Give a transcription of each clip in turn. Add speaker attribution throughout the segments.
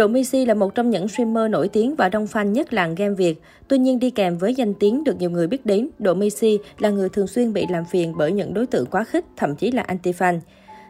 Speaker 1: Độ Missy là một trong những streamer nổi tiếng và đông fan nhất làng game Việt. Tuy nhiên đi kèm với danh tiếng được nhiều người biết đến, Độ Missy là người thường xuyên bị làm phiền bởi những đối tượng quá khích, thậm chí là anti-fan.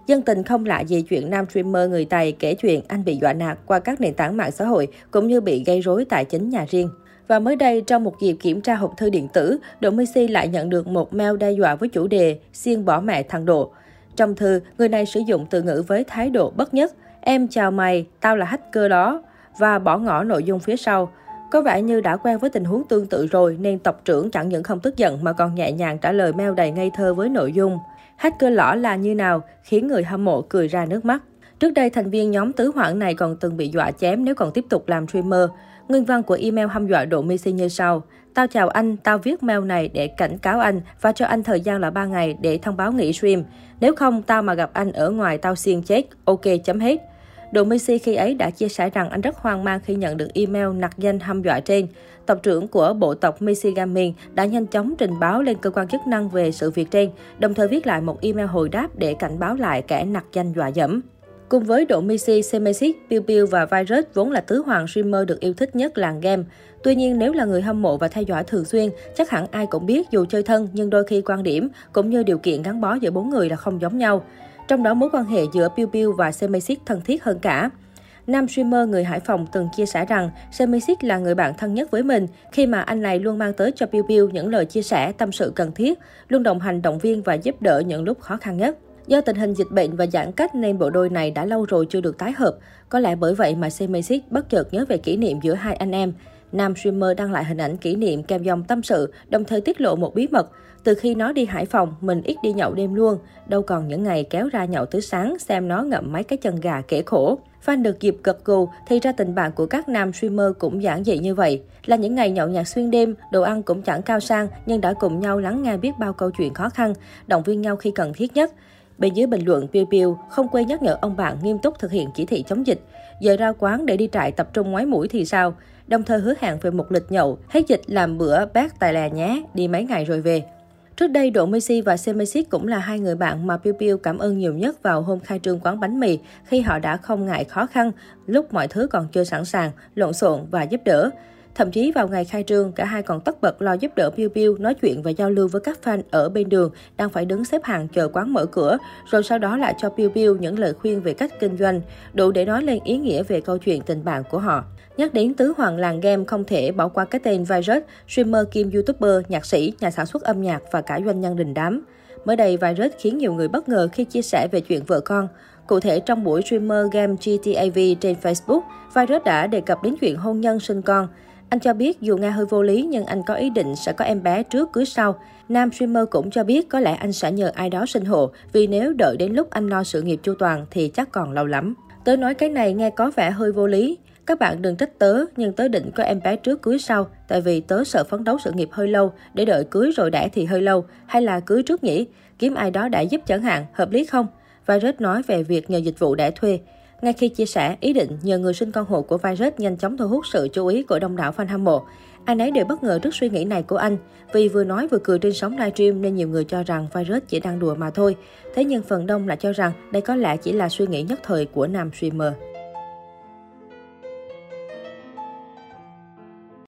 Speaker 1: Dân tình không lạ gì chuyện nam streamer người Tài kể chuyện anh bị dọa nạt qua các nền tảng mạng xã hội cũng như bị gây rối tại chính nhà riêng. Và mới đây, trong một dịp kiểm tra hộp thư điện tử, Độ Messi lại nhận được một mail đe dọa với chủ đề xiên bỏ mẹ thằng Độ. Trong thư, người này sử dụng từ ngữ với thái độ bất nhất. Em chào mày, tao là hacker đó. Và bỏ ngỏ nội dung phía sau. Có vẻ như đã quen với tình huống tương tự rồi nên tộc trưởng chẳng những không tức giận mà còn nhẹ nhàng trả lời mail đầy ngây thơ với nội dung. Hacker lõ là như nào, khiến người hâm mộ cười ra nước mắt. Trước đây, thành viên nhóm tứ hoảng này còn từng bị dọa chém nếu còn tiếp tục làm streamer. Nguyên văn của email hăm dọa Độ Messi như sau. Tao chào anh, tao viết mail này để cảnh cáo anh và cho anh thời gian là 3 ngày để thông báo nghỉ stream. Nếu không, tao mà gặp anh ở ngoài tao xiên chết, ok chấm hết. Độ Messi khi ấy đã chia sẻ rằng anh rất hoang mang khi nhận được email nặc danh hăm dọa trên. Tộc trưởng của bộ tộc Messi Gaming đã nhanh chóng trình báo lên cơ quan chức năng về sự việc trên, đồng thời viết lại một email hồi đáp để cảnh báo lại kẻ nặc danh dọa dẫm. Cùng với Độ Messi, Semesis, Piu Piu và Virus vốn là tứ hoàng streamer được yêu thích nhất làng game. Tuy nhiên, nếu là người hâm mộ và theo dõi thường xuyên, chắc hẳn ai cũng biết dù chơi thân nhưng đôi khi quan điểm cũng như điều kiện gắn bó giữa bốn người là không giống nhau. Trong đó mối quan hệ giữa Piu Piu và Semesic thân thiết hơn cả. Nam streamer người Hải Phòng từng chia sẻ rằng Semisic là người bạn thân nhất với mình khi mà anh này luôn mang tới cho Piu Piu những lời chia sẻ, tâm sự cần thiết, luôn đồng hành động viên và giúp đỡ những lúc khó khăn nhất. Do tình hình dịch bệnh và giãn cách nên bộ đôi này đã lâu rồi chưa được tái hợp. Có lẽ bởi vậy mà Semisic bất chợt nhớ về kỷ niệm giữa hai anh em. Nam streamer đăng lại hình ảnh kỷ niệm kèm dòng tâm sự, đồng thời tiết lộ một bí mật. Từ khi nó đi Hải Phòng, mình ít đi nhậu đêm luôn. Đâu còn những ngày kéo ra nhậu tới sáng xem nó ngậm mấy cái chân gà kể khổ. Fan được dịp gật gù thì ra tình bạn của các nam streamer cũng giản dị như vậy. Là những ngày nhậu nhạt xuyên đêm, đồ ăn cũng chẳng cao sang nhưng đã cùng nhau lắng nghe biết bao câu chuyện khó khăn, động viên nhau khi cần thiết nhất. Bên dưới bình luận, Piu Piu không quên nhắc nhở ông bạn nghiêm túc thực hiện chỉ thị chống dịch. Giờ ra quán để đi trại tập trung ngoái mũi thì sao? Đồng thời hứa hẹn về một lịch nhậu, hết dịch làm bữa bác tài lè nhé, đi mấy ngày rồi về. Trước đây, Độ Messi và Semesis cũng là hai người bạn mà Piu Piu cảm ơn nhiều nhất vào hôm khai trương quán bánh mì khi họ đã không ngại khó khăn, lúc mọi thứ còn chưa sẵn sàng, lộn xộn và giúp đỡ. Thậm chí vào ngày khai trương, cả hai còn tất bật lo giúp đỡ Piu Piu nói chuyện và giao lưu với các fan ở bên đường đang phải đứng xếp hàng chờ quán mở cửa, rồi sau đó lại cho Piu Piu những lời khuyên về cách kinh doanh, đủ để nói lên ý nghĩa về câu chuyện tình bạn của họ. Nhắc đến tứ hoàng làng game không thể bỏ qua cái tên Virus, streamer kim youtuber, nhạc sĩ, nhà sản xuất âm nhạc và cả doanh nhân đình đám. Mới đây, Virus khiến nhiều người bất ngờ khi chia sẻ về chuyện vợ con. Cụ thể, trong buổi streamer game GTAV trên Facebook, Virus đã đề cập đến chuyện hôn nhân sinh con. Anh cho biết dù nga hơi vô lý nhưng anh có ý định sẽ có em bé trước cưới sau. Nam streamer cũng cho biết có lẽ anh sẽ nhờ ai đó sinh hộ vì nếu đợi đến lúc anh lo sự nghiệp chu toàn thì chắc còn lâu lắm. Tớ nói cái này nghe có vẻ hơi vô lý. Các bạn đừng trách tớ, nhưng tớ định có em bé trước cưới sau, tại vì tớ sợ phấn đấu sự nghiệp hơi lâu, để đợi cưới rồi đẻ thì hơi lâu, hay là cưới trước nhỉ? Kiếm ai đó đã giúp chẳng hạn, hợp lý không? Virus nói về việc nhờ dịch vụ đẻ thuê. Ngay khi chia sẻ, ý định nhờ người sinh con hộ của Virus nhanh chóng thu hút sự chú ý của đông đảo fan hâm mộ. Ai nấy đều bất ngờ trước suy nghĩ này của anh. Vì vừa nói vừa cười trên sóng livestream nên nhiều người cho rằng Virus chỉ đang đùa mà thôi. Thế nhưng phần đông lại cho rằng đây có lẽ chỉ là suy nghĩ nhất thời của nam streamer.